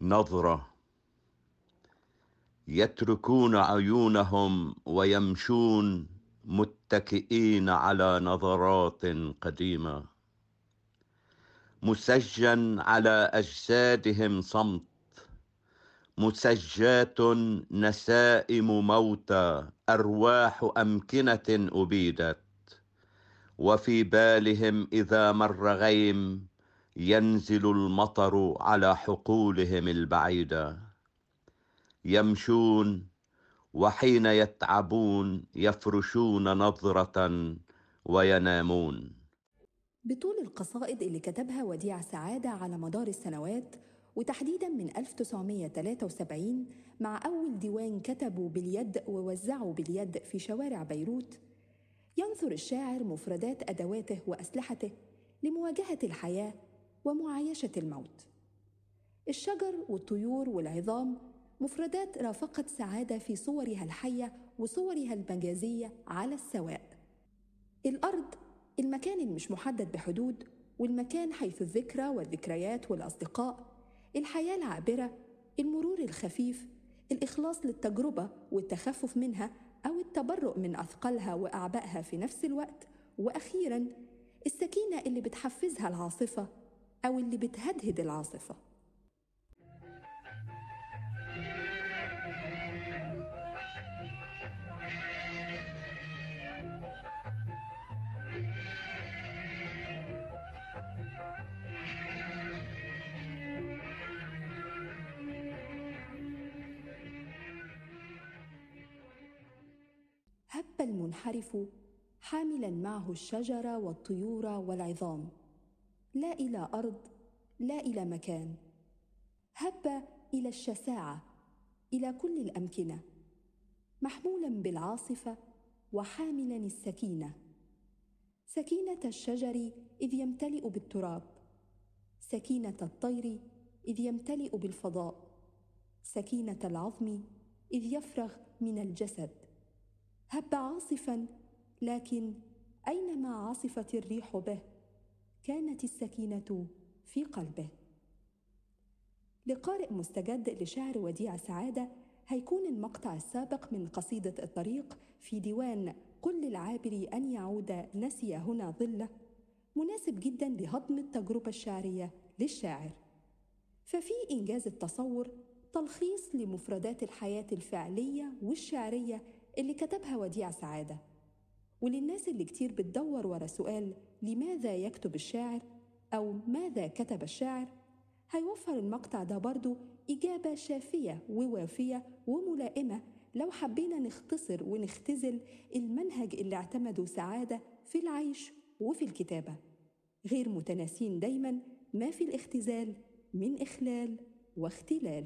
نظرة. يتركون عيونهم ويمشون متكئين على نظرات قديمة. مسجا على أجسادهم صمت. مسجات نسائم موتى. أرواح أمكنة أبيدت. وفي بالهم إذا مر غيم ينزل المطر على حقولهم البعيدة. يمشون وحين يتعبون يفرشون نظرة وينامون. بطول القصائد اللي كتبها وديع سعادة على مدار السنوات وتحديدا من 1973 مع أول ديوان كتبه باليد ووزعه باليد في شوارع بيروت ينثر الشاعر مفردات أدواته وأسلحته لمواجهة الحياة ومعايشة الموت. الشجر والطيور والعظام مفردات رافقت سعادة في صورها الحية وصورها المجازية على السواء. الأرض المكان المش محدد بحدود والمكان حيث الذكرى والذكريات والأصدقاء الحياة العابرة المرور الخفيف الإخلاص للتجربة والتخفف منها أو التبرؤ من أثقالها وأعبائها في نفس الوقت. وأخيرا السكينة اللي بتحفزها العاصفة أو اللي بتهدهد العاصفة. هب المنحرف حاملا معه الشجر والطيور والعظام. لا إلى أرض لا إلى مكان. هب إلى الشساعة إلى كل الأمكنة. محمولا بالعاصفة وحاملا السكينة. سكينة الشجر إذ يمتلئ بالتراب. سكينة الطير إذ يمتلئ بالفضاء. سكينة العظم إذ يفرغ من الجسد. هب عاصفا لكن أينما عاصفت الريح به؟ كانت السكينة في قلبه. لقارئ مستجد لشعر وديع سعادة هيكون المقطع السابق من قصيدة الطريق في ديوان قل للعابر أن يعود نسي هنا ظله مناسب جدا لهضم التجربة الشعرية للشاعر. ففي إنجاز التصور تلخيص لمفردات الحياة الفعلية والشعرية اللي كتبها وديع سعادة. وللناس اللي كتير بتدور ورا سؤال لماذا يكتب الشاعر؟ أو ماذا كتب الشاعر؟ هيوفر المقطع ده برضو إجابة شافية ووافية وملائمة لو حبينا نختصر ونختزل المنهج اللي اعتمده سعادة في العيش وفي الكتابة. غير متناسين دايما ما في الاختزال من إخلال واختلال.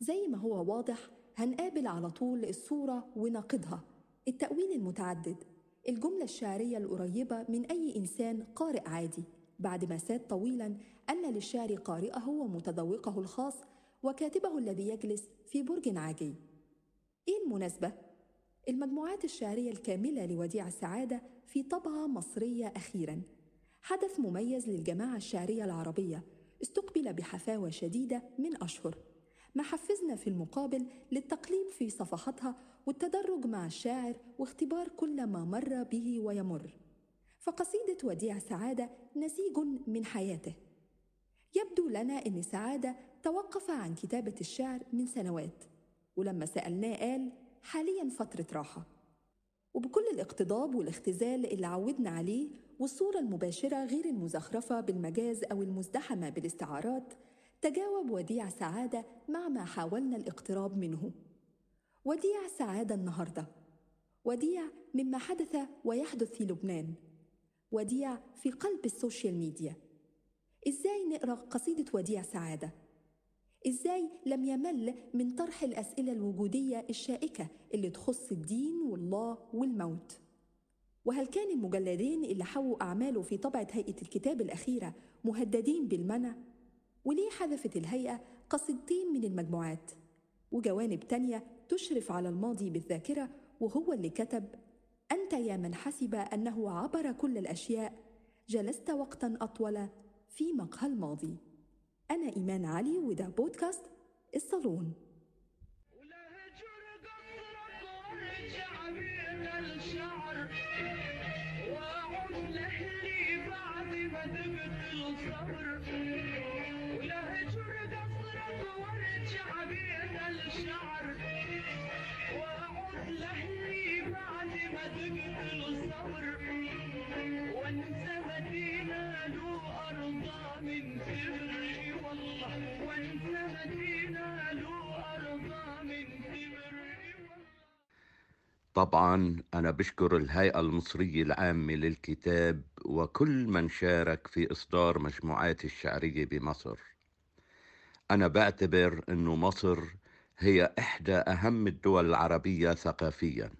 زي ما هو واضح هنقابل على طول الصورة وناقضها التأويل المتعدد. الجملة الشعرية القريبة من أي إنسان قارئ عادي. بعد ما ساد طويلا أن للشعر قارئه ومتذوقه الخاص وكاتبه الذي يجلس في برج عاجي. إيه المناسبة؟ المجموعات الشعرية الكاملة لوديع السعادة في طبعة مصرية أخيرا. حدث مميز للجماعة الشعرية العربية. استقبل بحفاوة شديدة من أشهر. ما حفزنا في المقابل للتقليب في صفحاتها والتدرج مع الشاعر واختبار كل ما مر به ويمر. فقصيدة وديع سعادة نسيج من حياته. يبدو لنا أن سعادة توقف عن كتابة الشعر من سنوات ولما سألناه قال حاليا فترة راحة وبكل الاقتضاب والاختزال اللي عودنا عليه والصورة المباشرة غير المزخرفة بالمجاز أو المزدحمة بالاستعارات تجاوب وديع سعادة مع ما حاولنا الاقتراب منه. وديع سعادة النهاردة. وديع مما حدث ويحدث في لبنان. وديع في قلب السوشيال ميديا. إزاي نقرأ قصيدة وديع سعادة؟ إزاي لم يمل من طرح الأسئلة الوجودية الشائكة اللي تخص الدين والله والموت؟ وهل كان المجلدين اللي حووا أعماله في طبعة هيئة الكتاب الأخيرة مهددين بالمنع؟ وليه حذفت الهيئة قصيدتين من المجموعات؟ وجوانب تانية تشرف على الماضي بالذاكرة وهو اللي كتب أنت يا من حسب أنه عبر كل الأشياء جلست وقتا أطول في مقهى الماضي أنا إيمان علي وده بودكاست الصالون طبعا أنا بشكر الهيئة المصرية العامة للكتاب وكل من شارك في إصدار مجموعات الشعرية بمصر. أنا بعتبر أنه مصر هي إحدى أهم الدول العربية ثقافيا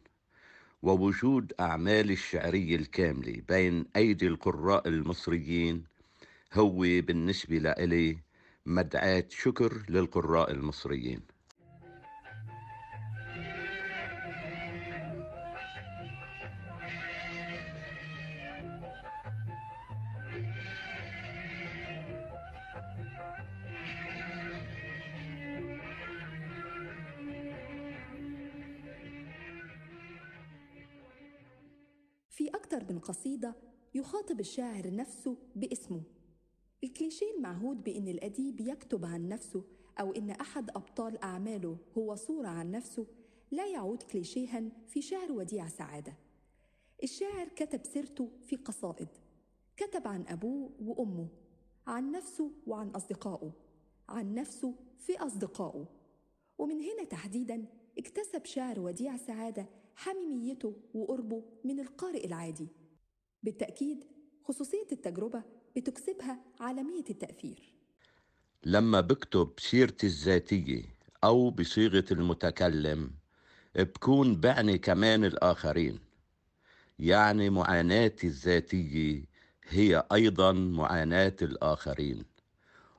ووجود أعمال الشعرية الكاملة بين أيدي القراء المصريين هو بالنسبة لإلي مدعاة شكر للقراء المصريين. في أكثر من قصيدة يخاطب الشاعر نفسه باسمه. الكليشيه المعهود بأن الأديب يكتب عن نفسه أو أن أحد أبطال أعماله هو صورة عن نفسه لا يعود كليشيها في شعر وديع سعادة. الشاعر كتب سيرته في قصائد كتب عن أبوه وأمه عن نفسه وعن أصدقائه عن نفسه في أصدقائه. ومن هنا تحديدا اكتسب شعر وديع سعادة حميميته وقربه من القارئ العادي. بالتأكيد خصوصية التجربة بتكسبها عالمية التأثير. لما بكتب سيرتي الذاتية أو بصيغة المتكلم بكون بعني كمان الآخرين. يعني معاناتي الذاتية هي أيضا معاناة الآخرين.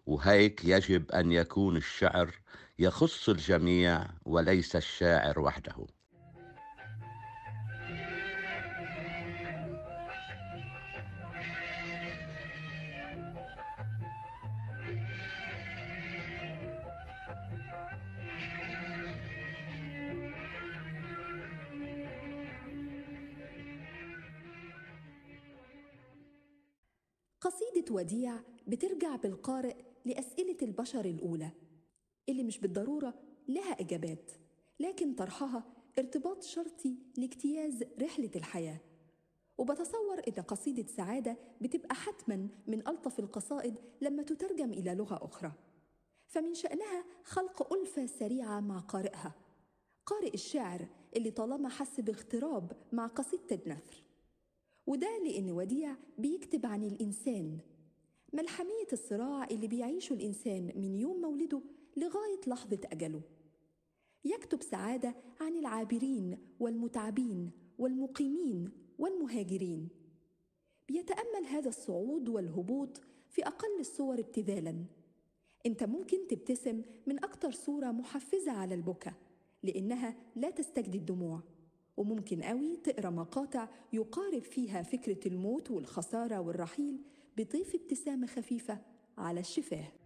وهيك يجب أن يكون الشعر يخص الجميع وليس الشاعر وحده. قصيدة وديع بترجع بالقارئ لأسئلة البشر الأولى اللي مش بالضرورة لها إجابات لكن طرحها ارتباط شرطي لاجتياز رحلة الحياة. وبتصور إن قصيدة سعادة بتبقى حتما من ألطف القصائد لما تترجم إلى لغة أخرى. فمن شأنها خلق ألفة سريعة مع قارئها قارئ الشعر اللي طالما حس باغتراب مع قصيدة النثر. وده لأن وديع بيكتب عن الإنسان. ملحمية الصراع اللي بيعيشه الإنسان من يوم مولده لغاية لحظة أجله؟ يكتب سعادة عن العابرين والمتعبين والمقيمين والمهاجرين. بيتأمل هذا الصعود والهبوط في أقل الصور ابتذالا. أنت ممكن تبتسم من أكتر صورة محفزة على البكا لأنها لا تستجدي الدموع. وممكن قوي تقرأ مقاطع يقارب فيها فكرة الموت والخسارة والرحيل بطيف ابتسامة خفيفة على الشفاه.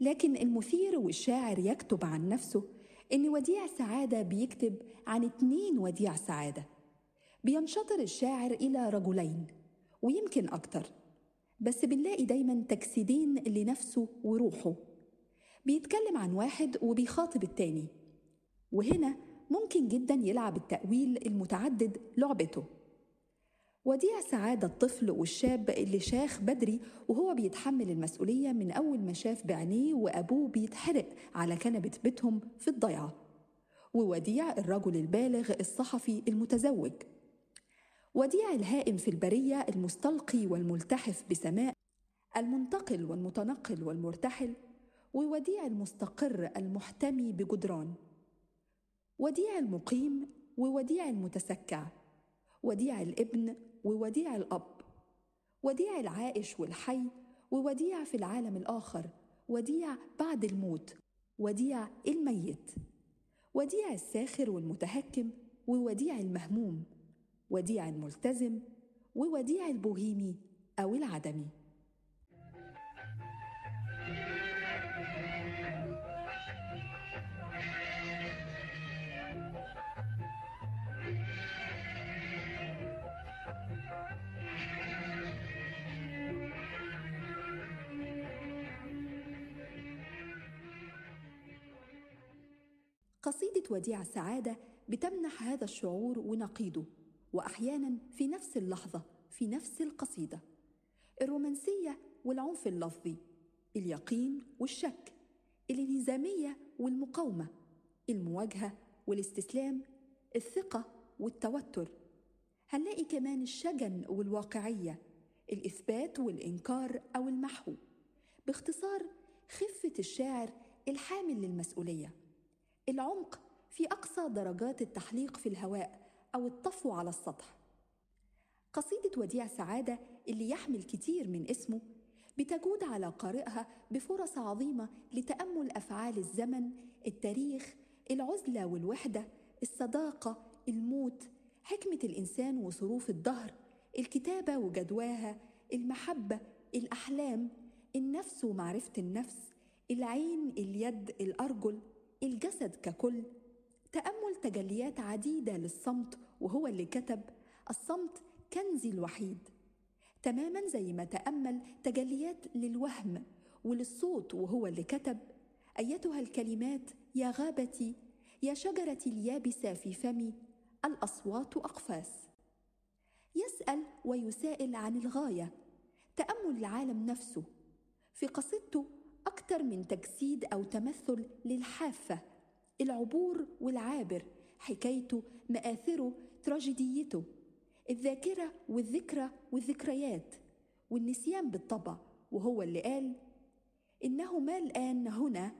لكن المثير والشاعر يكتب عن نفسه إن وديع سعادة بيكتب عن اتنين وديع سعادة. بينشطر الشاعر إلى رجلين ويمكن أكتر بس بنلاقي دايما تجسيدين لنفسه وروحه. بيتكلم عن واحد وبيخاطب التاني وهنا ممكن جدا يلعب التأويل المتعدد لعبته. وديع سعادة الطفل والشاب اللي شاخ بدري وهو بيتحمل المسؤولية من أول ما شاف بعينيه وأبوه بيتحرق على كنبة بيتهم في الضيعة. ووديع الرجل البالغ الصحفي المتزوج. وديع الهائم في البرية المستلقي والملتحف بسماء المنتقل والمتنقل والمرتحل ووديع المستقر المحتمي بجدران. وديع المقيم ووديع المتسكع. وديع الابن ووديع الأب وديع العائش والحي ووديع في العالم الآخر وديع بعد الموت وديع الميت وديع الساخر والمتهكم ووديع المهموم وديع الملتزم ووديع البوهيمي أو العدمي. قصيدة وديع السعادة بتمنح هذا الشعور ونقيضه وأحيانا في نفس اللحظة في نفس القصيدة. الرومانسية والعنف اللفظي اليقين والشك الانهزامية والمقاومة المواجهة والاستسلام الثقة والتوتر. هنلاقي كمان الشجن والواقعية الإثبات والإنكار أو المحو. باختصار خفة الشاعر الحامل للمسؤولية. العمق في أقصى درجات التحليق في الهواء أو الطفو على السطح. قصيدة وديع سعادة اللي يحمل كتير من اسمه بتجود على قارئها بفرص عظيمة لتأمل أفعال الزمن، التاريخ، العزلة والوحدة، الصداقة، الموت، حكمة الإنسان وظروف الدهر، الكتابة وجدواها، المحبة، الأحلام، النفس ومعرفة النفس، العين، اليد، الأرجل، الجسد ككل. تأمل تجليات عديدة للصمت وهو اللي كتب الصمت كنزي الوحيد. تماما زي ما تأمل تجليات للوهم وللصوت وهو اللي كتب أيتها الكلمات يا غابتي يا شجرتي اليابسة في فمي الأصوات أقفاس. يسأل ويسائل عن الغاية. تأمل العالم نفسه. في قصيدته أكثر من تجسيد أو تمثل للحافة العبور والعابر حكايته مآثره تراجيديته الذاكرة والذكرى والذكريات والنسيان بالطبع وهو اللي قال إنه ما الآن هنا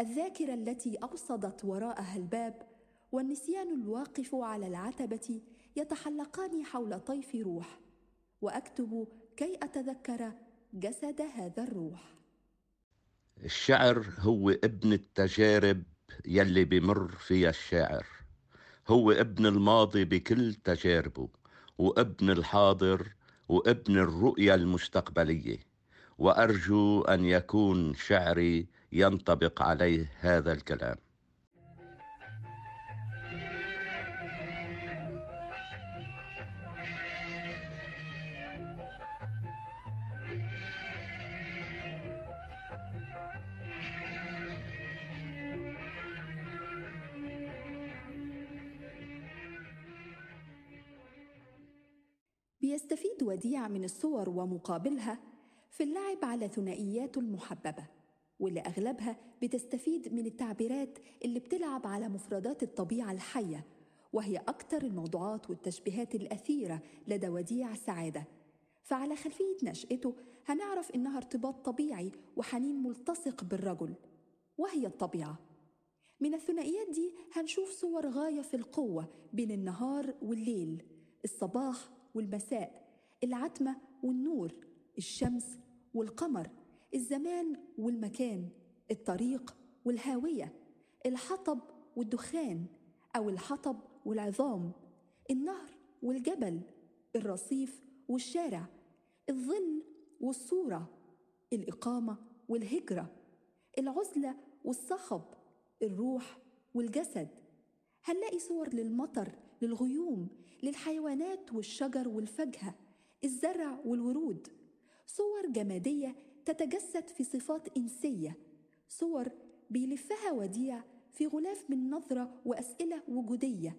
الذاكرة التي أوصدت وراءها الباب والنسيان الواقف على العتبة يتحلقان حول طيف روح وأكتب كي أتذكر جسد هذا الروح. الشعر هو ابن التجارب يلي بمر فيها الشاعر. هو ابن الماضي بكل تجاربه وابن الحاضر وابن الرؤية المستقبلية. وأرجو أن يكون شعري ينطبق عليه هذا الكلام. بيستفيد وديع من الصور ومقابلها في اللعب على ثنائياته المحببة واللي أغلبها بتستفيد من التعبيرات اللي بتلعب على مفردات الطبيعة الحية وهي أكثر الموضوعات والتشبيهات الأثيرة لدى وديع سعادة. فعلى خلفية نشأته هنعرف إنها ارتباط طبيعي وحنين ملتصق بالرجل وهي الطبيعة. من الثنائيات دي هنشوف صور غاية في القوة بين النهار والليل الصباح والمساء العتمة والنور الشمس والقمر الزمان والمكان الطريق والهاوية الحطب والدخان أو الحطب والعظام النهر والجبل الرصيف والشارع الظل والصورة الإقامة والهجرة العزلة والصخب الروح والجسد. هنلاقي صور للمطر للغيوم للحيوانات والشجر والفاكهة الزرع والورود. صور جمادية تتجسد في صفات إنسية. صور بيلفها وديع في غلاف من نظرة وأسئلة وجودية.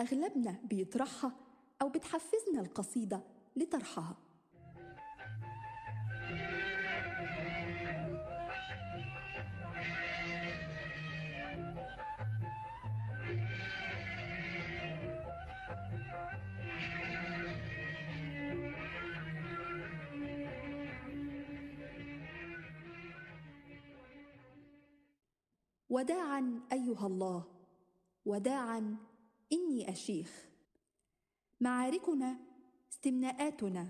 أغلبنا بيطرحها أو بتحفزنا القصيدة لطرحها. وداعا أيها الله وداعا إني أشيخ. معاركنا استمناءاتنا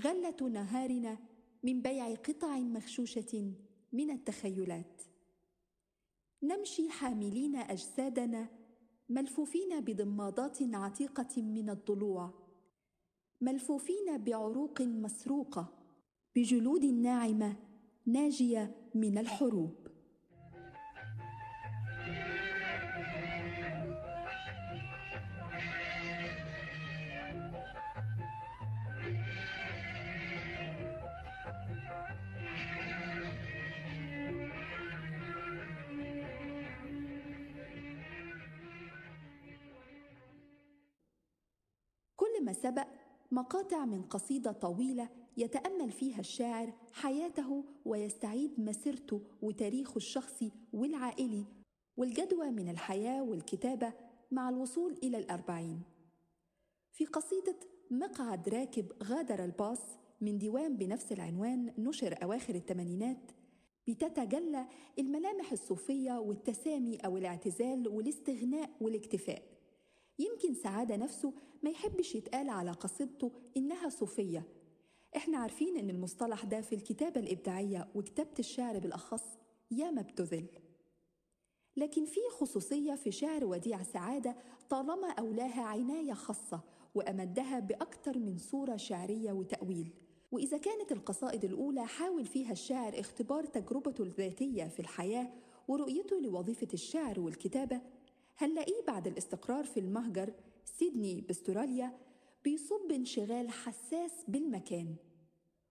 غلة نهارنا من بيع قطع مغشوشة من التخيلات. نمشي حاملين أجسادنا ملفوفين بضمادات عتيقة من الضلوع. ملفوفين بعروق مسروقة بجلود ناعمة ناجية من الحروب. كل ما سبق مقاطع من قصيدة طويلة يتأمل فيها الشاعر حياته ويستعيد مسيرته وتاريخه الشخصي والعائلي والجدوى من الحياة والكتابة مع الوصول إلى الأربعين. في قصيدة مقعد راكب غادر الباص من ديوان بنفس العنوان نشر أواخر الثمانينات بتتجلى الملامح الصوفية والتسامي أو الاعتزال والاستغناء والاكتفاء. يمكن سعادة نفسه ما يحبش يتقال على قصيدته إنها صوفية. إحنا عارفين إن المصطلح ده في الكتابة الإبداعية وكتابة الشعر بالأخص ياما بتذل لكن في خصوصية في شعر وديع سعادة طالما أولاها عناية خاصة وأمدها بأكثر من صورة شعرية وتأويل. وإذا كانت القصائد الأولى حاول فيها الشاعر اختبار تجربته الذاتية في الحياة ورؤيته لوظيفة الشعر والكتابة هنلاقيه بعد الاستقرار في المهجر سيدني باستراليا بيصب انشغال حساس بالمكان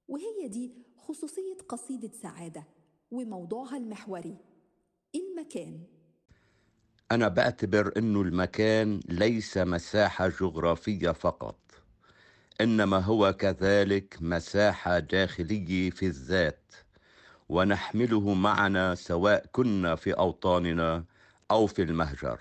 وهي دي خصوصية قصيدة سعادة وموضوعها المحوري المكان. أنا بعتبر أنه المكان ليس مساحة جغرافية فقط إنما هو كذلك مساحة داخلية في الذات ونحمله معنا سواء كنا في أوطاننا أو في المهجر.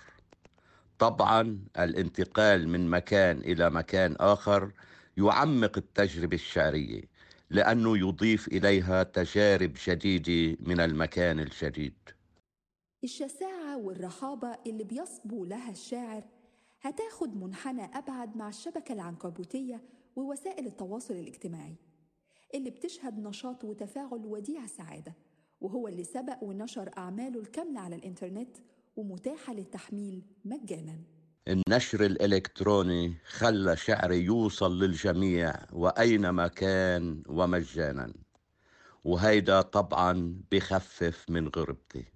طبعا الانتقال من مكان إلى مكان آخر يعمق التجربة الشعرية لأنه يضيف إليها تجارب جديدة من المكان الجديد. الشساعة والرحابة اللي بيصبو لها الشاعر هتاخد منحنى أبعد مع الشبكة العنكبوتية ووسائل التواصل الاجتماعي اللي بتشهد نشاط وتفاعل وديع سعادة وهو اللي سبق ونشر أعماله الكاملة على الإنترنت ومتاحة للتحميل مجانا. النشر الإلكتروني خلى شعري يوصل للجميع وأينما كان ومجانا وهيدا طبعا بخفف من غربتي.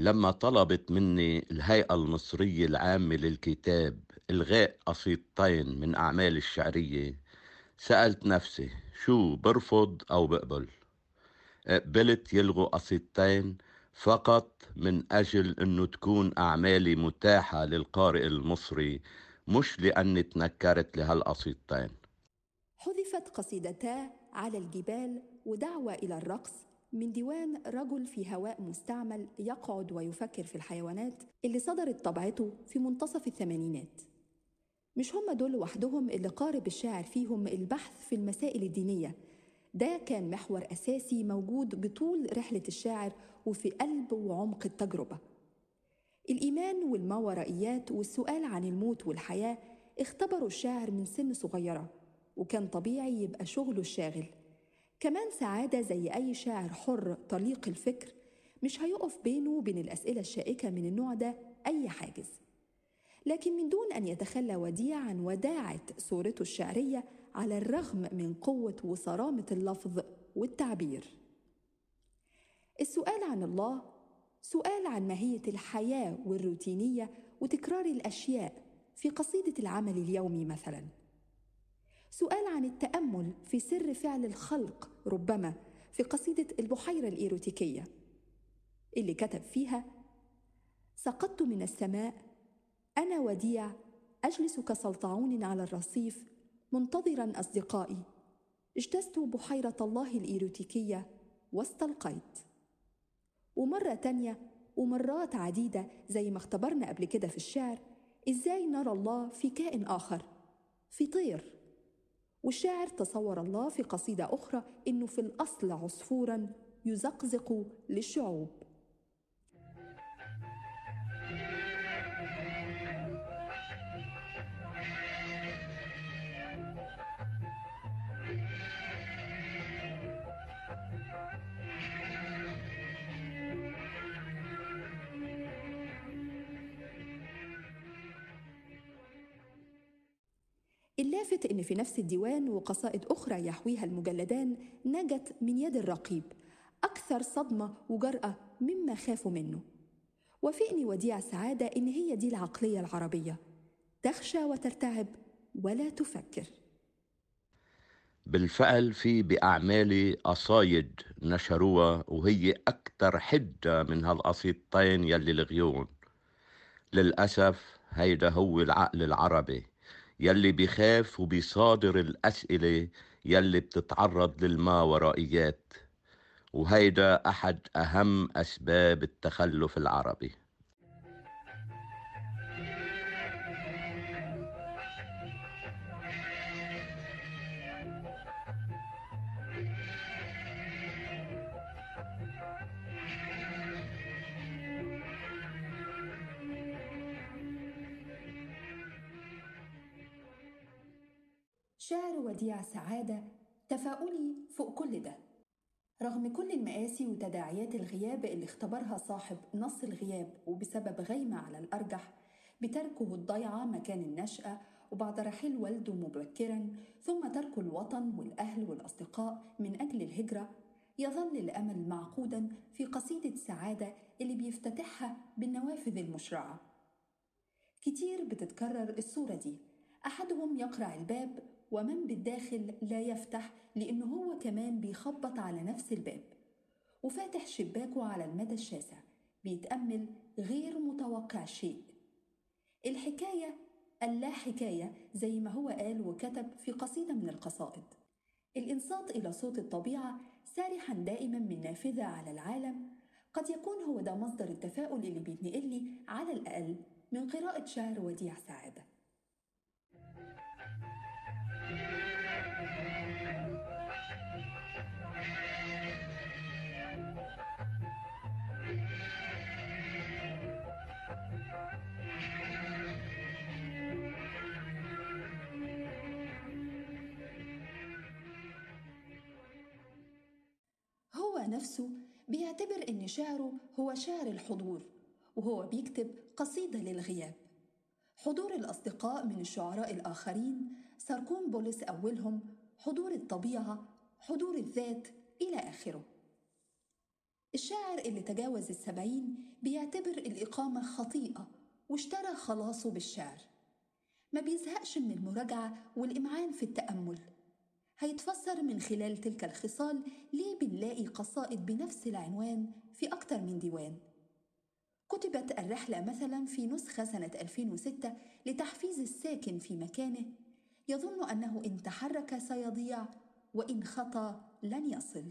لما طلبت مني الهيئة المصرية العامة للكتاب إلغاء قصيدتين من أعمالي الشعرية سألت نفسي شو برفض أو بقبل؟ قبلت يلغوا قصيدتين فقط من أجل أنه تكون أعمالي متاحة للقارئ المصري مش لأني تنكرت لهالقصيدتين حذفت قصيدتا على الجبال ودعوة إلى الرقص من ديوان رجل في هواء مستعمل يقعد ويفكر في الحيوانات اللي صدرت طبعته في منتصف الثمانينات. مش هم دول لوحدهم اللي قارب الشاعر فيهم البحث في المسائل الدينية. ده كان محور أساسي موجود بطول رحلة الشاعر وفي قلب وعمق التجربة. الإيمان والماورائيات والسؤال عن الموت والحياة اختبروا الشاعر من سن صغيرة وكان طبيعي يبقى شغله الشاغل. كمان سعادة زي أي شاعر حر طليق الفكر مش هيقف بينه وبين الأسئلة الشائكة من النوع ده أي حاجز. لكن من دون أن يتخلى وديع عن وداعة صورته الشعرية على الرغم من قوة وصرامة اللفظ والتعبير. السؤال عن الله سؤال عن ماهية الحياة والروتينية وتكرار الأشياء في قصيدة العمل اليومي مثلا. سؤال عن التأمل في سر فعل الخلق ربما في قصيدة البحيرة الإيروتيكية. اللي كتب فيها سقطت من السماء أنا وديع أجلس كسلطعون على الرصيف منتظرا أصدقائي اجتزت بحيرة الله الإيروتيكية واستلقيت ومرة تانية ومرات عديدة زي ما اختبرنا قبل كده في الشعر إزاي نرى الله في كائن آخر في طير؟ والشاعر تصور الله في قصيدة أخرى إنه في الأصل عصفورا يزقزق للشعوب. اللافت إن في نفس الديوان وقصائد أخرى يحويها المجلدان نجت من يد الرقيب. أكثر صدمة وجرأة مما خافوا منه. وافقني وديع سعادة إن هي دي العقلية العربية. تخشى وترتعب ولا تفكر. بالفعل في بأعمالي قصايد نشروها وهي أكثر حدة من هالقصيدتين يلي لغيون للأسف هيدا هو العقل العربي. يلي بيخاف وبيصادر الأسئلة يلي بتتعرض للماورائيات. وهيدا أحد أهم أسباب التخلف العربي. شعر وديع سعادة تفاؤلي فوق كل ده. رغم كل المآسي وتداعيات الغياب اللي اختبرها صاحب نص الغياب وبسبب غيمة على الأرجح بتركه الضيعة مكان النشأة وبعد رحيل والده مبكرا ثم ترك الوطن والأهل والأصدقاء من أجل الهجرة يظل الأمل معقودا في قصيدة سعادة اللي بيفتتحها بالنوافذ المشرعة. كتير بتتكرر الصورة دي أحدهم يقرع الباب ومن بالداخل لا يفتح لأنه هو كمان بيخبط على نفس الباب. وفاتح شباكه على المدى الشاسع بيتأمل غير متوقع شيء. الحكاية اللا حكاية زي ما هو قال وكتب في قصيدة من القصائد. الإنصات إلى صوت الطبيعة سارحا دائما من نافذة على العالم. قد يكون هو ده مصدر التفاؤل اللي بيتنقل لي على الأقل من قراءة شعر وديع سعادة. نفسه بيعتبر إن شعره هو شعر الحضور وهو بيكتب قصيدة للغياب. حضور الأصدقاء من الشعراء الآخرين ساركون بوليس أولهم حضور الطبيعة حضور الذات إلى آخره. الشاعر اللي تجاوز السبعين بيعتبر الإقامة خطيئة واشترى خلاصه بالشعر. ما بيزهقش من المراجعة والإمعان في التأمل. هيتفسر من خلال تلك الخصال ليه بنلاقي قصائد بنفس العنوان في أكتر من ديوان. كتبت الرحلة مثلا في نسخة سنة 2006 لتحفيز الساكن في مكانه يظن أنه إن تحرك سيضيع وإن خطى لن يصل.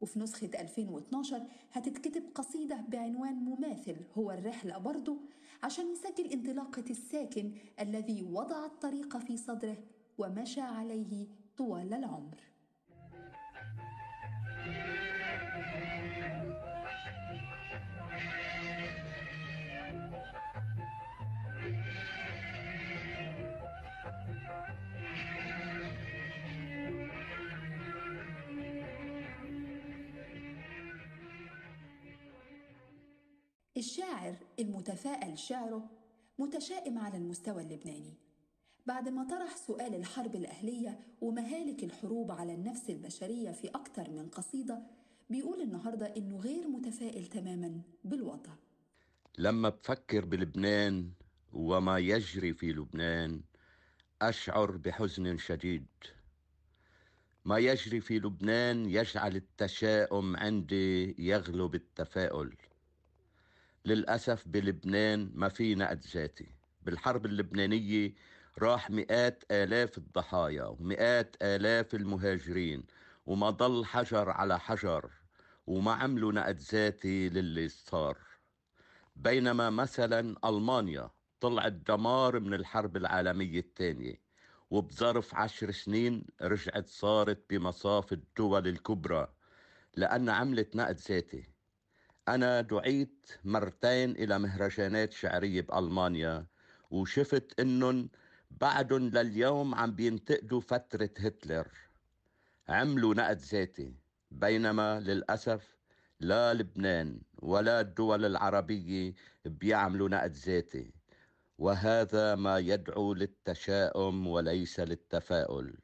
وفي نسخة 2012 هتتكتب قصيدة بعنوان مماثل هو الرحلة برضه عشان يسجل انطلاقة الساكن الذي وضع الطريق في صدره ومشى عليه طوال العمر. الشاعر المتفائل شعره متشائم على المستوى اللبناني. بعد ما طرح سؤال الحرب الأهلية ومهالك الحروب على النفس البشرية في أكثر من قصيدة بيقول النهاردة إنه غير متفائل تماما بالوضع لما بفكر بلبنان وما يجري في لبنان أشعر بحزن شديد. ما يجري في لبنان يجعل التشاؤم عندي يغلب التفاؤل. للأسف بلبنان ما في نقد ذاتي بالحرب اللبنانية راح مئات آلاف الضحايا ومئات آلاف المهاجرين وما ضل حجر على حجر وما عملوا نقد ذاتي للي صار. بينما مثلا ألمانيا طلعت دمار من الحرب العالمية الثانية وبظرف عشر سنين رجعت صارت بمصاف الدول الكبرى لأن عملت نقد ذاتي أنا دعيت مرتين إلى مهرجانات شعرية بألمانيا وشفت إنهم بعدهم لليوم عم بينتقدوا فترة هتلر. عملوا نقد ذاتي بينما للأسف لا لبنان ولا الدول العربية بيعملوا نقد ذاتي وهذا ما يدعو للتشاؤم وليس للتفاؤل.